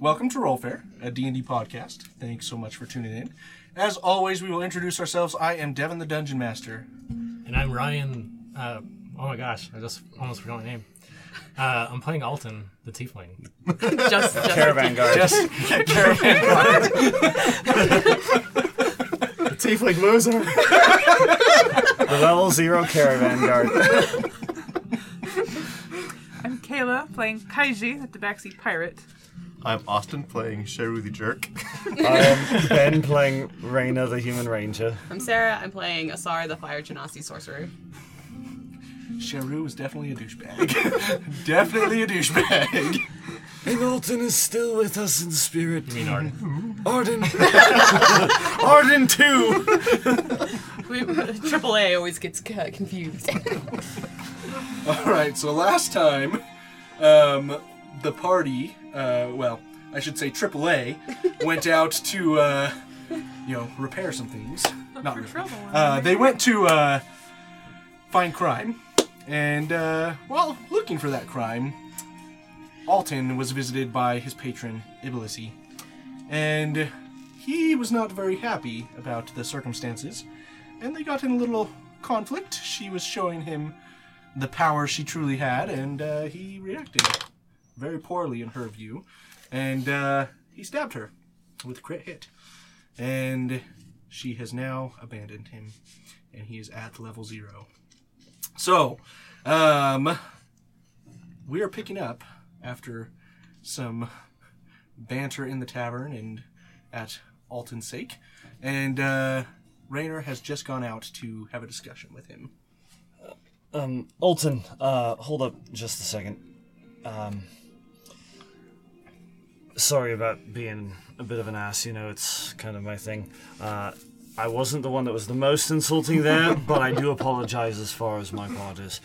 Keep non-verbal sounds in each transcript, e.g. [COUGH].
welcome to Rollfare, a D&D podcast. Thanks so much for tuning in. As always, we will introduce ourselves. I am Devin the Dungeon Master. And I'm Ryan. Uh, oh my gosh, I just almost forgot my name. Uh, I'm playing Alton, the Tiefling. [LAUGHS] just, just Caravan guard. Just caravan guard. The Tiefling loser! the level zero caravan guard. I'm Kayla playing Kaiji, the Tabaxi pirate. I'm Austin playing Sheru the Jerk. [LAUGHS] I am Ben playing Rainer the human ranger. I'm Sarah. I'm playing Asar, the Fire Genasi sorcerer. Sheru is definitely a douchebag. [LAUGHS] definitely a douchebag. And Alton is still with us in spirit. You mean Arden? Arden. [LAUGHS] Arden too. We, Triple A always gets uh, confused. All right, so last time, um, the party, uh, well, I should say AAA, [LAUGHS] went out to, uh, you know, repair some things. Not for really. trouble. Uh, they went to uh, find crime, and uh, while looking for that crime, Alton was visited by his patron Ibilisi, and he was not very happy about the circumstances, and they got in a little conflict. She was showing him the power she truly had, and uh, he reacted very poorly in her view, and uh, he stabbed her with a crit hit, and she has now abandoned him, and he is at level zero. So, um, we are picking up after some banter in the tavern and at Alton's sake, and uh, Rainer has just gone out to have a discussion with him. Um, Alton, uh, hold up just a second. Um, sorry about being a bit of an ass. You know, it's kind of my thing. Uh, I wasn't the one that was the most insulting there, [LAUGHS] but I do apologize as far as my part is.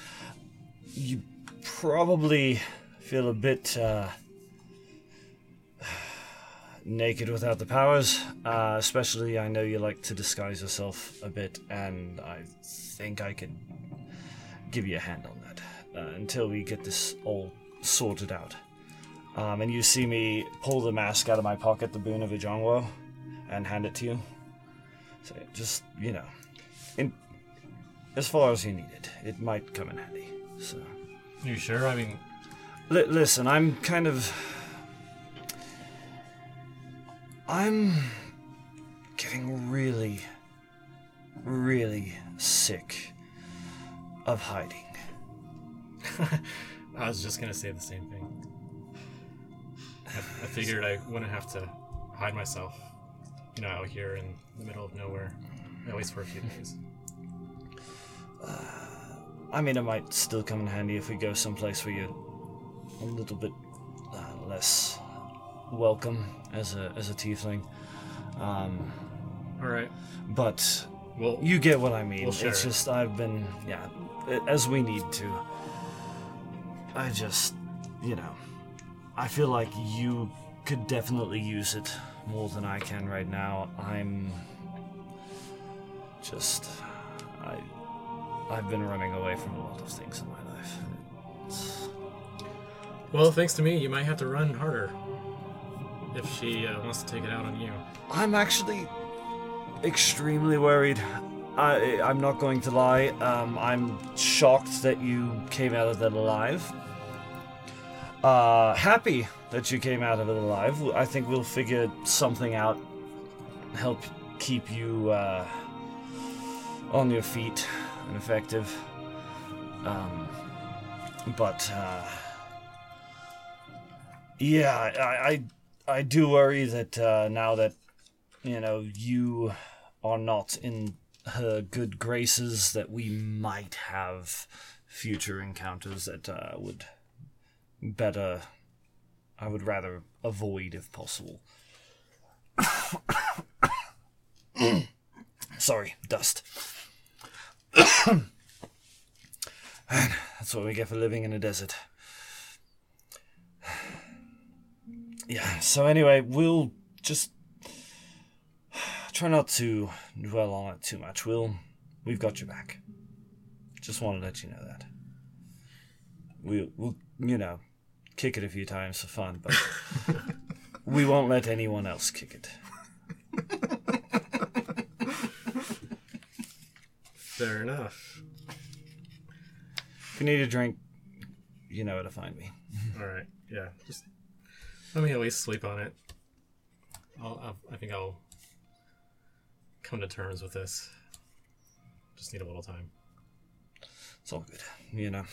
You probably feel a bit uh, [SIGHS] naked without the powers. Uh, especially, I know you like to disguise yourself a bit, and I think I can give you a hand on that uh, until we get this all sorted out. Um, and you see me pull the mask out of my pocket, the boon of Ijongwo, and hand it to you. So just you know, in as far as you need it, it might come in handy. So You sure? I mean, Li- listen, I'm kind of. I'm getting really, really sick of hiding. [LAUGHS] I was just gonna say the same thing. I, I figured I wouldn't have to hide myself, you know, out here in the middle of nowhere, at least for a few days. I mean, it might still come in handy if we go someplace where you're a little bit uh, less welcome as a as a tiefling. Um, All right. but Well, you get what I mean. We'll it's just I've been yeah, as we need to. I just, you know, I feel like you could definitely use it more than I can right now. I'm just I I've been running away from a lot of things in my life. It's, well, thanks to me, you might have to run harder if she uh, wants to take it out on you. I'm actually extremely worried. I, I'm not going to lie. Um, I'm shocked that you came out of that alive. Uh, happy that you came out of it alive. I think we'll figure something out. Help keep you uh, on your feet and effective. Um, but uh, yeah, I, I I do worry that uh, now that you know you are not in her good graces, that we might have future encounters that uh, would better. I would rather avoid if possible. [COUGHS] Sorry, dust. [COUGHS] That's what we get for living in a desert. [SIGHS] Yeah, so anyway, we'll just [SIGHS] try not to dwell on it too much. We'll we've got your back. Just want to let you know that. We'll we'll you know, kick it a few times for fun, but we won't let anyone else kick it. Fair enough. If you need a drink, you know where to find me. All right. Yeah. Just let me at least sleep on it. I'll, I'll, I think I'll come to terms with this. Just need a little time. It's all good, you know.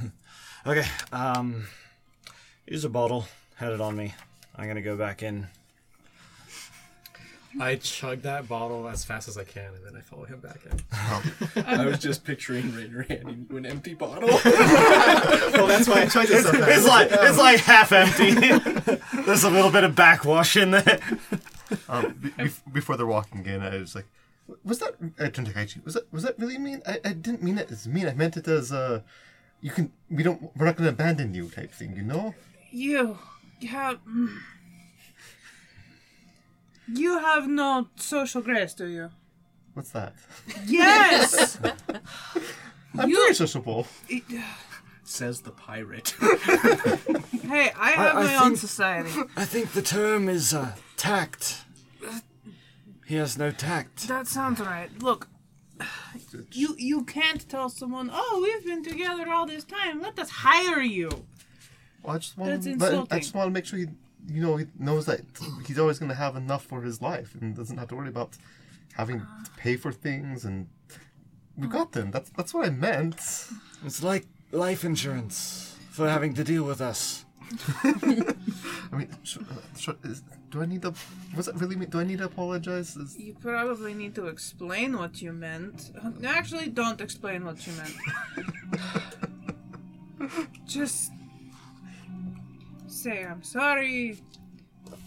[LAUGHS] okay, um, use a bottle. Had it on me. I'm gonna go back in. I chug that bottle as fast as I can, and then I follow him back in. [LAUGHS] I was just picturing Raider handing you an empty bottle. [LAUGHS] well, that's why I tried to sometimes. It's like it's like half empty. There's a little bit of backwash in there. Um, be- bef- before they're walking in, I was like, "Was that?" I turned to Kaiji. Was that? Was that really mean? I, I didn't mean it as mean. I meant it as uh, you can. We don't. We're not going to abandon you, type thing. You know? You you have. You have no social grace, do you? What's that? Yes! [LAUGHS] I'm You- very sociable. Says the pirate. [LAUGHS] hey, I have I my own society. I think the term is uh, tact. He has no tact. That sounds right. Look, you you can't tell someone, "Oh, we've been together all this time. Let us hire you." Well, I just want. That's I insulting. just want to make sure he, you know, he knows that he's always going to have enough for his life and doesn't have to worry about having to uh. pay for things. And we uh. got them. That's that's what I meant. It's like life insurance for having to deal with us. [LAUGHS] I mean, sh- uh, sh- is, do I need to? Was that really me? Do I need to apologize? Is, You probably need to explain what you meant. Actually, don't explain what you meant. [LAUGHS] Just say I'm sorry.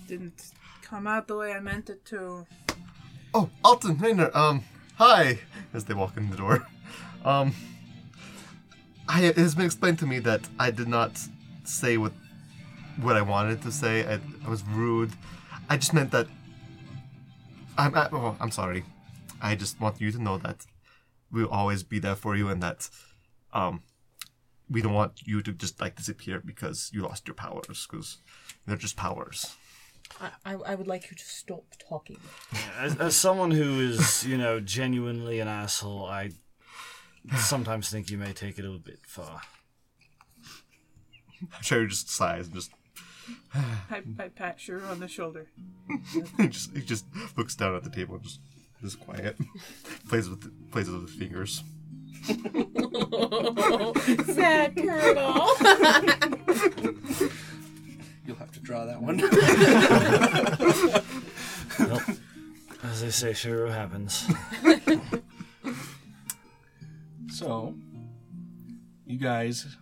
Didn't come out the way I meant it to. oh, Alton Rainer. Um, hi. As they walk in the door, um, I, it has been explained to me that I did not say what what I wanted to say. I, I was rude. I just meant that. I'm. I, oh, I'm sorry. I just want you to know that we'll always be there for you, and that, um, we don't want you to just like disappear because you lost your powers, because they're just powers. I, I, I would like you to stop talking. As, as someone who is, you know, genuinely an asshole, I sometimes think you may take it a little bit far. Sheru just sighs and just [SIGHS] I, I pat Sheru on the shoulder. [LAUGHS] he just he just looks down at the table and just is quiet. [LAUGHS] plays with plays with his fingers. [LAUGHS] Sad turtle. You'll have to draw that one. Well, as they say, sure happens. so, you guys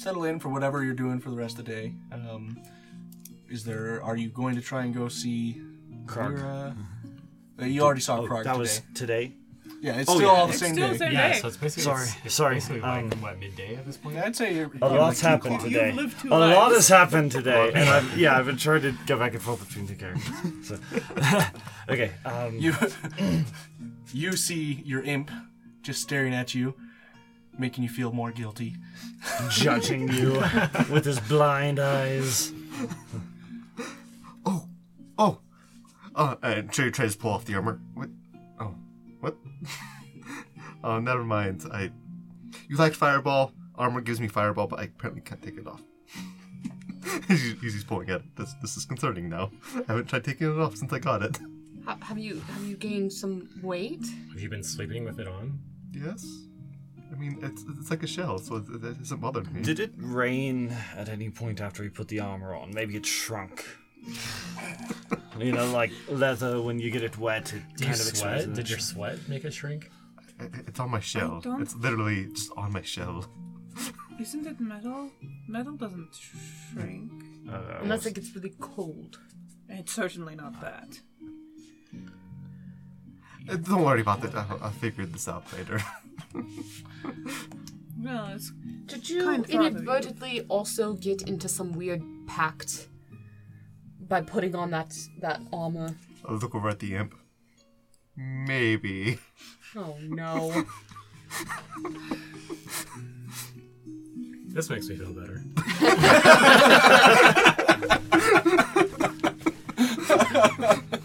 settle in for whatever you're doing for the rest of the day. Um, is there? Are you going to try and go see Krog. Vera? Uh, you already saw Oh, Krog that today. was today. Yeah, it's Oh, still yeah. all the It's same still day. same Yeah, day. so it's basically Sorry, it's, sorry, Basically, like um, what midday at this point. I'd say you're. A you're lot's like happened o'clock. today. You've lived two a lot has happened today, [LAUGHS] and I've yeah, I've been trying to go back and forth between the characters. So, [LAUGHS] okay, um, You, [COUGHS] you see your imp just staring at you, making you feel more guilty. judging you [LAUGHS] with his blind eyes. Oh, oh, uh, and Sheru tries to pull off the armor. What? Oh, what? [LAUGHS] oh, never mind. I, you liked Fireball. Armor gives me Fireball, but I apparently can't take it off. [LAUGHS] he's, he's pulling it. This this is concerning now. I haven't tried taking it off since I got it. Ha- have you have you gained some weight? Have you been sleeping with it on? Yes. I mean, it's it's like a shell, so it, it hasn't bothered me. Did it rain at any point after he put the armor on? Maybe it shrunk. [LAUGHS] you know, like leather when you get it wet, it Do you kind of expands. sweat? Did your sweat make it shrink? It- It's on my shell. don't- It's literally just on my shell. [LAUGHS] Isn't it metal? Metal doesn't shrink. Uh, Unless it gets really cold. It's certainly not that. Don't worry about it. I'll, I'll figure this out later. [LAUGHS] Well, it's Did you Kind thought of you. inadvertently also get into some weird pact by putting on that that armor? I'll look over at the imp. Maybe. Oh no. [LAUGHS] This makes me feel better. [LAUGHS]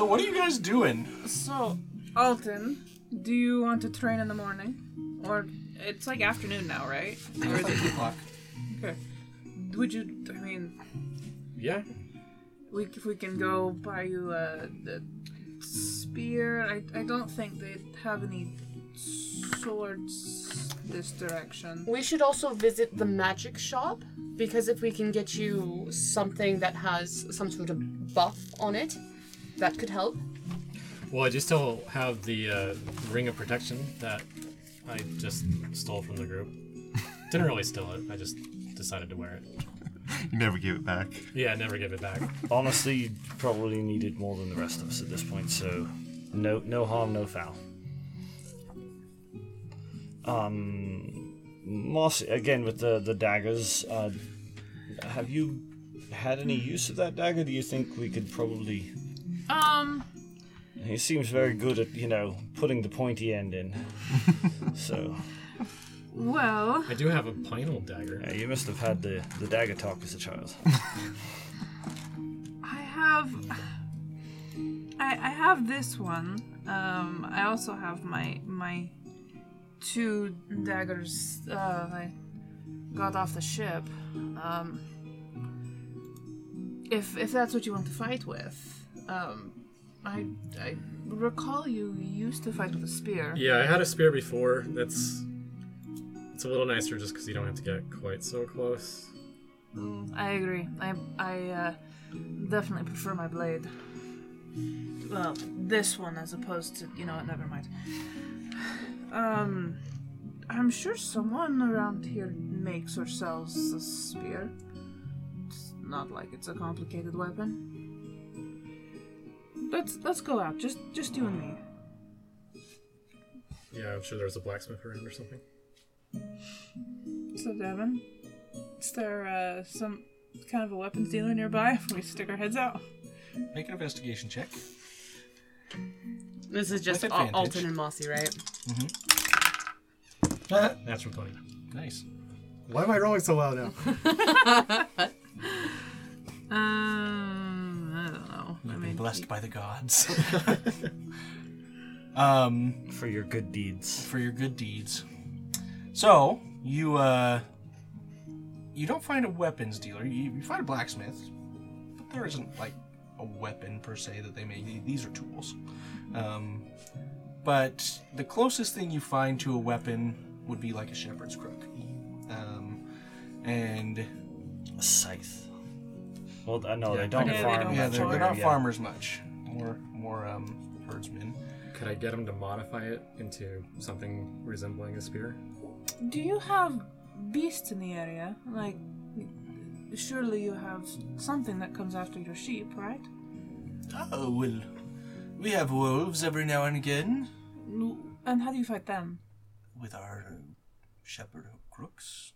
So what are you guys doing? So, Alton, do you want to train in the morning? Or it's like afternoon now, right? Or is it Eight o'clock. okay? Would you? I mean, Yeah. we if we can go buy you a, a spear. I I don't think they have any swords this direction. We should also visit the magic shop because if we can get you something that has some sort of buff on it, that could help. Well, I do still have the uh, ring of protection that I just stole from the group. [LAUGHS] Didn't really steal it. I just decided to wear it. You never gave it back. Yeah, never give it back. Honestly, you probably need it more than the rest of us at this point, so no no harm, no foul. Um Moss again with the the daggers, uh have you had any use of that dagger? Do you think we could probably Um, he seems very good at, you know, putting the pointy end in. [LAUGHS] so well, I do have a plain old dagger. yeah, you must have had the, the dagger talk as a child. [LAUGHS] I have. I I have this one. Um, I also have my my two daggers. Uh, I got off the ship. Um, if if that's what you want to fight with, um, I I recall you used to fight with a spear. Yeah, I had a spear before. That's it's a little nicer just because you don't have to get quite so close. Mm, I agree. I I uh, definitely prefer my blade. Well, this one as opposed to you know what? Never mind. Um, I'm sure someone around here makes or sells a spear. It's not like it's a complicated weapon. Let's let's go out. Just just you and me. Yeah, I'm sure there's a blacksmith around or something. So Devin, is there uh, some kind of a weapons dealer nearby? [LAUGHS] If we stick our heads out. Make an investigation check. This is just With Al- advantage. Alton and Mossy, right? Mm-hmm. That's from Tony. Nice. Why am I rolling so loud now? [LAUGHS] [LAUGHS] Um, I don't know. I You've been mean, blessed by the gods. [LAUGHS] um, For your good deeds. for your good deeds. So you uh, you don't find a weapons dealer. You, you find a blacksmith, but there isn't like a weapon per se that they make. These are tools. Um, but the closest thing you find to a weapon would be like a shepherd's crook. Um, and A scythe. Well, uh, no, Yeah, they don't yeah, they farm. don't yeah, have they're, they're farm. not yeah. farmers much. More more um, herdsmen. Could I get him to modify it into something resembling a spear? do you have beasts in the area? Like, surely you have something that comes after your sheep, right? Oh well, we have wolves every now and again. And how do you fight them? with our shepherd crooks.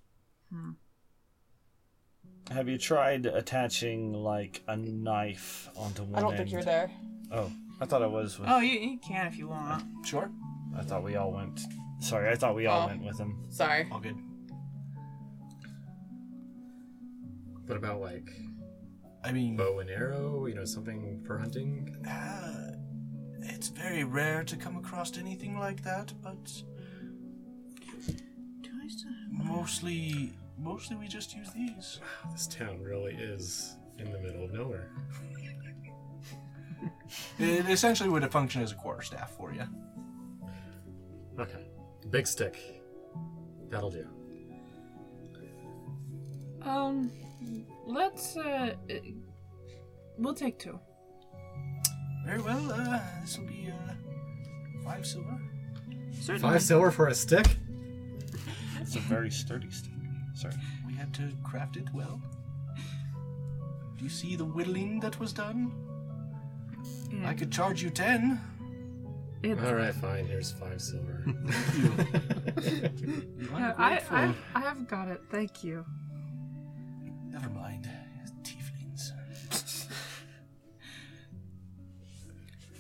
Have you tried attaching like a knife onto one I don't end? think you're there. Oh, I thought I was. With, Oh, you, you can if you want. Sure, I thought we all went. Sorry, I thought we all Oh. went with him. Sorry. all good. What about like I mean, bow and arrow? You know, something for hunting? uh, it's very rare to come across anything like that, but Do I still mostly, mostly we just use these. [SIGHS] This town really is in the middle of nowhere. It essentially would function as a quarterstaff for you. Okay. Big stick. That'll do. Um, let's, uh, uh, we'll take two. Very well. Uh, this will be uh, five silver. Certainly. Five silver for a stick? It's a very sturdy stick. Sorry. We had to craft it well. Do you see the whittling that was done? Yeah. I could charge you ten. It- Alright, fine. Here's five silver. [LAUGHS] You yeah, I, I, I've got it. Thank you. Never mind. Tieflings.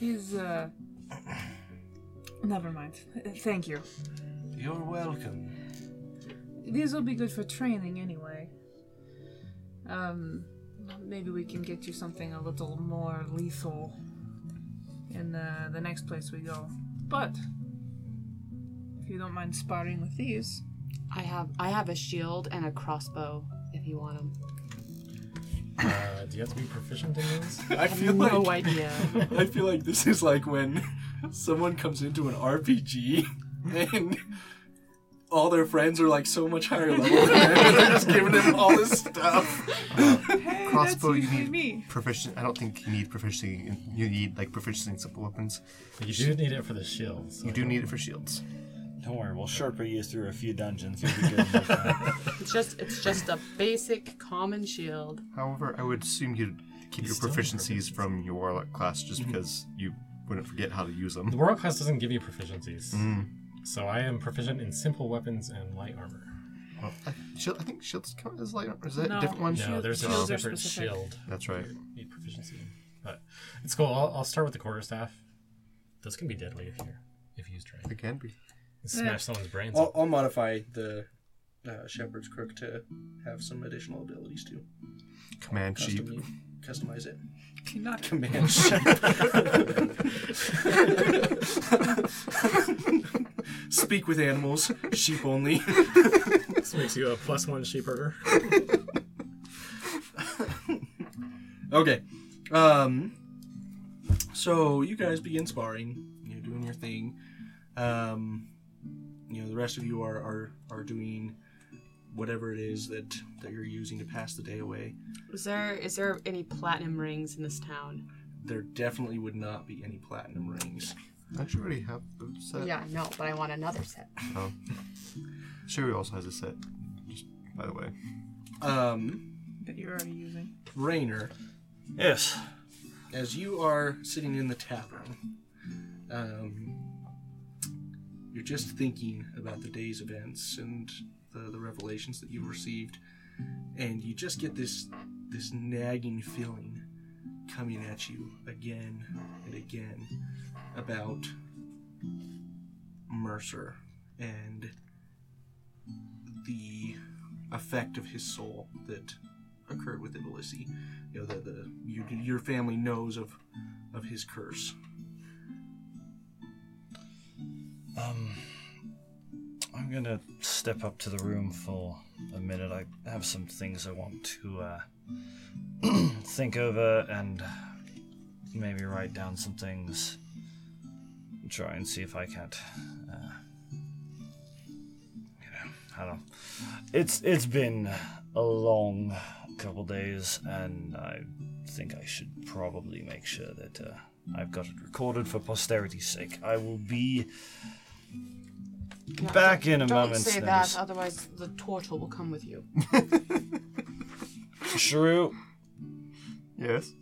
He's, uh, never mind. Thank you. You're welcome. These will be good for training anyway. Um, maybe we can get you something a little more lethal. in uh, the next place we go. But if you don't mind sparring with these, I have I have a shield and a crossbow if you want them. Uh, do you have to be proficient in those? [LAUGHS] [LAUGHS] I feel No like idea. I feel like this is like when [LAUGHS] someone comes into an RPG and all their friends are like so much higher level [LAUGHS] than them, and they're just giving them all this stuff. hey, Crossbow, that's you need me. proficient. I don't think you need proficiency. In, you need like proficiency in simple weapons. But you do need it for the shields. so You I do don't- need it for shields. Don't worry, we'll sharper you through a few dungeons. You'll be good. [LAUGHS] It's just it's just a basic common shield. However, I would assume you'd keep He's your proficiencies from your warlock class just because you wouldn't forget how to use them. The them. world class doesn't give you proficiencies. Mm. So I am proficient in simple weapons and light armor. Well, I, shield, I think shields count as light. armor. Is that No. a different one? No, there's a shields separate shield. That's right. you Need proficiency, but it's cool. I'll, I'll start with the quarterstaff. Those can be deadly if you're if used right. It can be. Smash Yeah. someone's brains. I'll. I'll modify the uh, shepherd's crook to have some additional abilities too. Command sheep. Customize it. Not Command sheep. Speak with animals. Sheep only. This makes you a plus one sheep herder. Okay. Um. So you guys begin sparring. You're doing your thing. Um. You know the rest of you are are, are doing whatever it is that that you're using to pass the day away. Is there is there any platinum rings in this town? There definitely would not be any platinum rings. Don't you already have a set? Yeah, no, but I want another set. Oh. Sheru also has a set. Just by the way. Um. that you're already using. Rainer, yes. as you are sitting in the tavern, um, you're just thinking about the day's events and the, the revelations that you've received, and you just get this this nagging feeling coming at you again and again about Mercer and the effect of his soul that occurred with Ibilisi. You know, the, the you, your family knows of of his curse. Um, gonna step up to the room for a minute. I have some things I want to uh, [CLEARS THROAT] think over and maybe write down some things. Try and see if I can't. Uh, you know, I don't. It's it's been a long couple days, and I think I should probably make sure that uh, I've got it recorded for posterity's sake. I will be No, Back don't- in a moment. don't moment's say notice. that, otherwise the turtle will come with you. [LAUGHS] Shrew. Yes.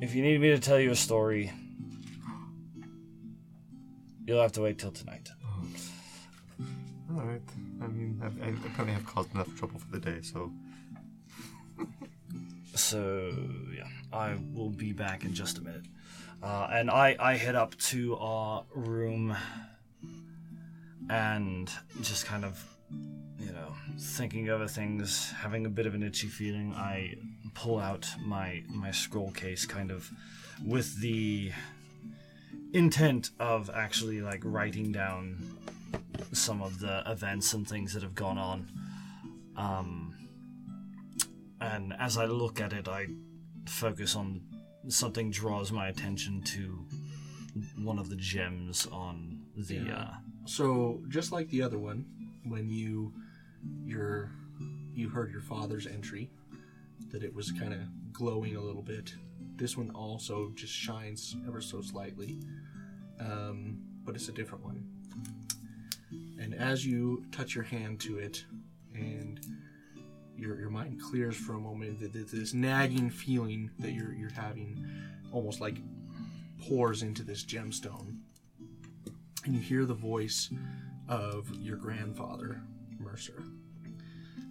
If you need me to tell you a story, you'll have to wait till tonight. All right. I mean, I, I apparently have caused enough trouble for the day, so So yeah, I will be back in just a minute. Uh, and I, I head up to our room and just kind of, you know, thinking over things, having a bit of an itchy feeling. I pull out my my scroll case, kind of, with the intent of actually like writing down some of the events and things that have gone on. Um, and as I look at it, I focus on something draws my attention to one of the gems on the. Yeah. Uh, So just like the other one, when you your you heard your father's entry, that it was kind of glowing a little bit. This one also just shines ever so slightly, um, but it's a different one. And as you touch your hand to it, and your your mind clears for a moment, th- th- this nagging feeling that you're you're having, almost like pours into this gemstone and you hear the voice of your grandfather, Mercer.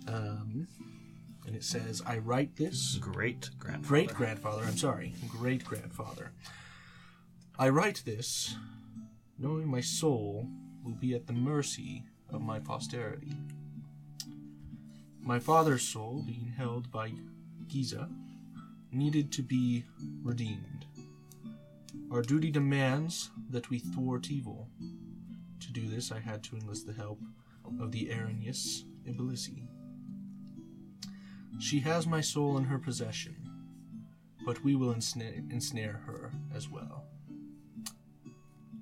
Um, and it says, I write this. great grandfather. Great grandfather, I'm sorry. Great grandfather. I write this knowing my soul will be at the mercy of my posterity. My father's soul being held by Giza, needed to be redeemed. Our duty demands that we thwart evil. To do this, I had to enlist the help of the Arrhenius Ibilisi. She has my soul in her possession, but we will ensnare, ensnare her as well.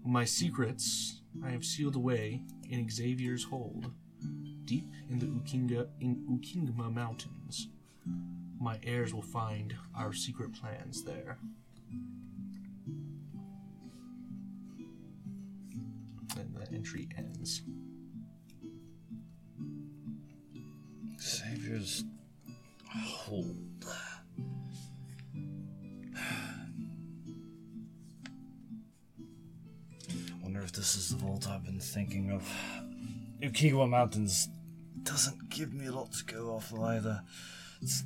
My secrets I have sealed away in Xavier's hold, deep in the Ukinga, in Ukingma Mountains. My heirs will find our secret plans there. And the entry ends. Xavier's hold. [SIGHS] Wonder if this is the vault I've been thinking of. Ukiwa Mountains doesn't give me a lot to go off of either. It's,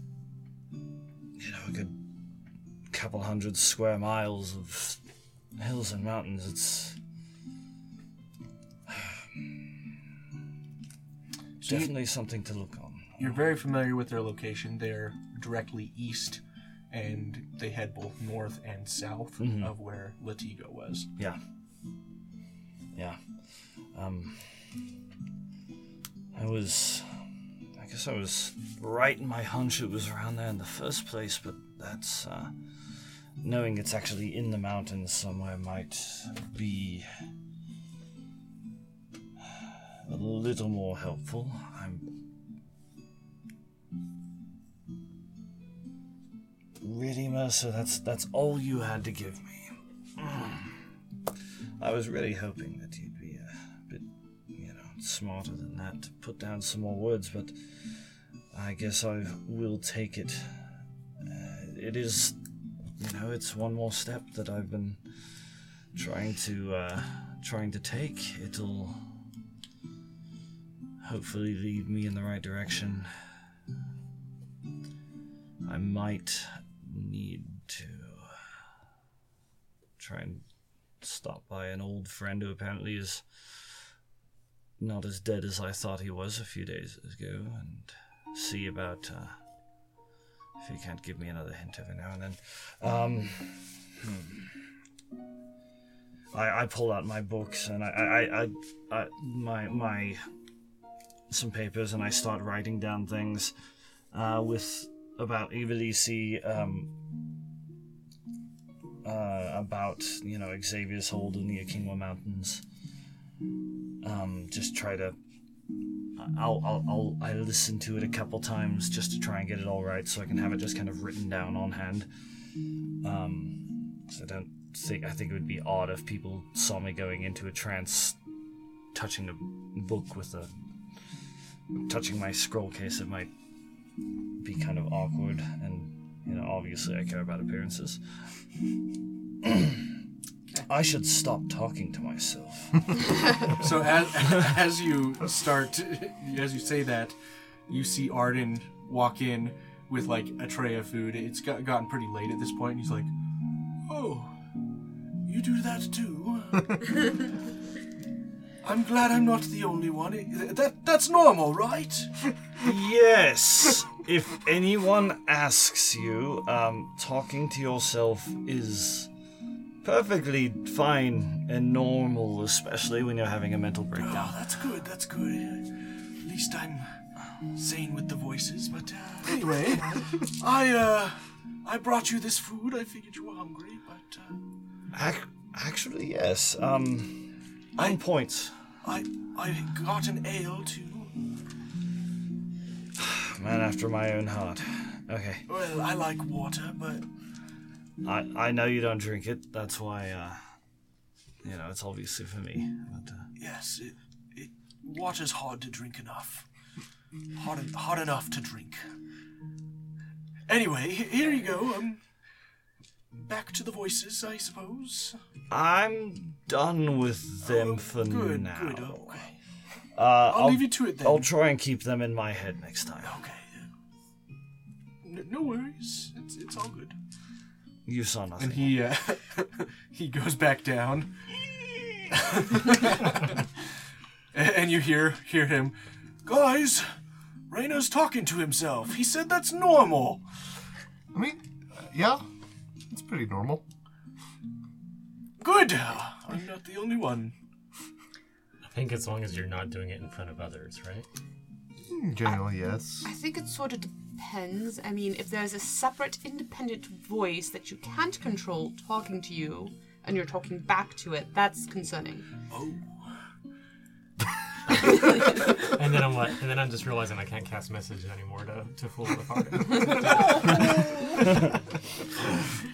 you know, a good couple hundred square miles of hills and mountains. It's [SIGHS] So you- definitely something to look on. You're very familiar with their location. They're directly east, and they head both north and south Mhm. of where Latigo was. Yeah. Yeah. Um I was I guess I was right in my hunch it was around there in the first place, but that's uh knowing it's actually in the mountains somewhere might be a little more helpful. I'm Really, Mercer, that's that's all you had to give me. I was really hoping that you'd smarter than that to put down some more words, but I guess I will take it. Uh, it is, you know, it's one more step that I've been trying to uh, trying to take. It'll hopefully lead me in the right direction. I might need to try and stop by an old friend who apparently is not as dead as I thought he was a few days ago and see about uh, if he can't give me another hint every now and then. Um, hmm. I, I pull out my books and I, I, I, I my my some papers and I start writing down things uh, with about Ibilisi, um, uh, about you know Xavier's hold in the Akingwa Mountains. Um, just try to. I'll, I'll, I'll I listen to it a couple times just to try and get it all right, so I can have it just kind of written down on hand. Um, so I don't think I think it would be odd if people saw me going into a trance, touching a book with a touching my scroll case. It might be kind of awkward, and you know, obviously, I care about appearances. [CLEARS THROAT] I should stop talking to myself. [LAUGHS] So as [LAUGHS] as you start, as you say that, you see Arden walk in with like a tray of food. It's got, gotten pretty late at this point. And he's like, "Oh, you do that too? [LAUGHS] I'm glad I'm not the only one. That that's normal, right?" yes. If anyone asks you, um, talking to yourself is perfectly fine and normal, especially when you're having a mental breakdown. Oh, that's good. That's good. At least I'm sane with the voices. But uh, anyway, [LAUGHS] I uh, I brought you this food. I figured you were hungry, but uh, Ac- actually, yes. Um, on point. I I got an ale too. [SIGHS] Man after my own heart. Okay. Well, I like water, but I, I know you don't drink it. That's why, uh, you know, it's obviously for me. But, uh, yes, it, it water's hard to drink enough. Hard en- hard enough to drink. Anyway, he- here you go. Um, back to the voices, I suppose. I'm done with them Oh, for good, now. good. Okay, Uh, I'll, I'll, leave you to it then. I'll try and keep them in my head next time. Okay. N- no worries. It's it's all good. You saw nothing. And he uh, [LAUGHS] he goes back down, [LAUGHS] and you hear hear him, guys. Rainer's talking to himself. He said that's normal. I mean, yeah, it's pretty normal. Good. I'm not the only one. I think as long as you're not doing it in front of others, right? Generally, yes. I think it sort of depends. I mean, if there's a separate, independent voice that you can't control talking to you, and you're talking back to it, that's concerning. Oh. And then I'm like, and then I'm just realizing I can't cast message anymore to, to fool the party.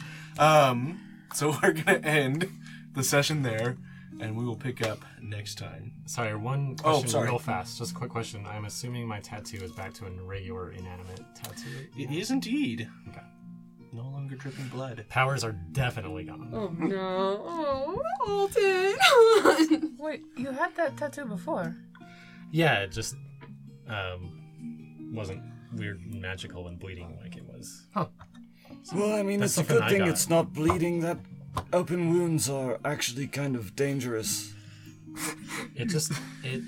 [LAUGHS] Um, so we're gonna end the session there, and we will pick up next time. sorry, one question sorry. real fast. Just a quick question. I'm assuming my tattoo is back to a regular inanimate tattoo. It is indeed. Okay. No longer dripping blood. Powers are definitely gone. Oh no. Oh, Alton. [LAUGHS] Wait, you had that tattoo before. Yeah, it just um, wasn't weird and magical and bleeding like it was. Huh. Well, I mean, That's it's a good thing it's not bleeding. That open wounds are actually kind of dangerous. It just it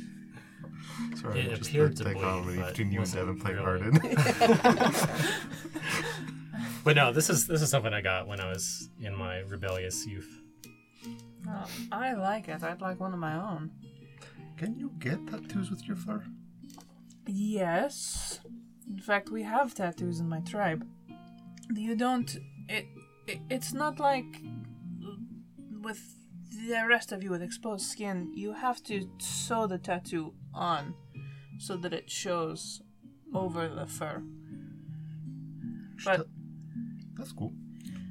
Sorry, It just appeared to bleed, dichotomy but between you and wasn't Devin playing really. Harden. [LAUGHS] But no, this is this is something I got when I was in my rebellious youth. Oh, I like it. I'd like one of my own. Can you get tattoos with your fur? Yes. In fact, we have tattoos in my tribe. You don't. It. it it's not like with the rest of you with exposed skin. You have to sew the tattoo on so that it shows over the fur. But That's cool.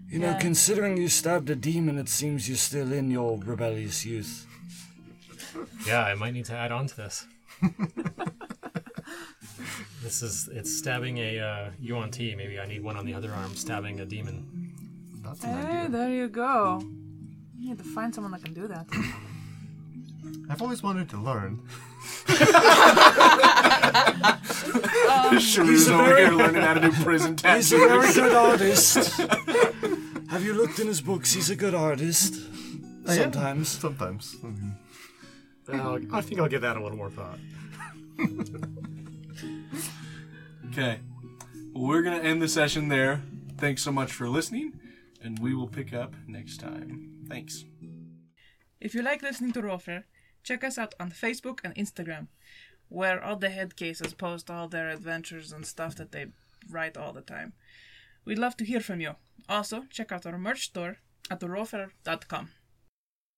You know, Yeah. considering you stabbed a demon, it seems you're still in your rebellious youth. Yeah, I might need to add on to this. [LAUGHS] this is it's stabbing a uh, Yuan Ti. Maybe I need one on the other arm stabbing a demon. That's an hey, idea. there you go. You need to find someone that can do that. [LAUGHS] I've always wanted to learn. Sheru's a over very- here learning how to do prison He's a very good artist. [LAUGHS] Have you looked in his books? He's a good artist. I am. Sometimes. Sometimes. I mean, Uh, I think I'll give that a little more thought. [LAUGHS] Okay. Well, we're gonna end the session there. Thanks so much for listening, and we will pick up next time. Thanks. If you like listening to Rollfare, check us out on Facebook and Instagram, where all the head cases post all their adventures and stuff that they write all the time. We'd love to hear from you. Also, check out our merch store at therofer.com.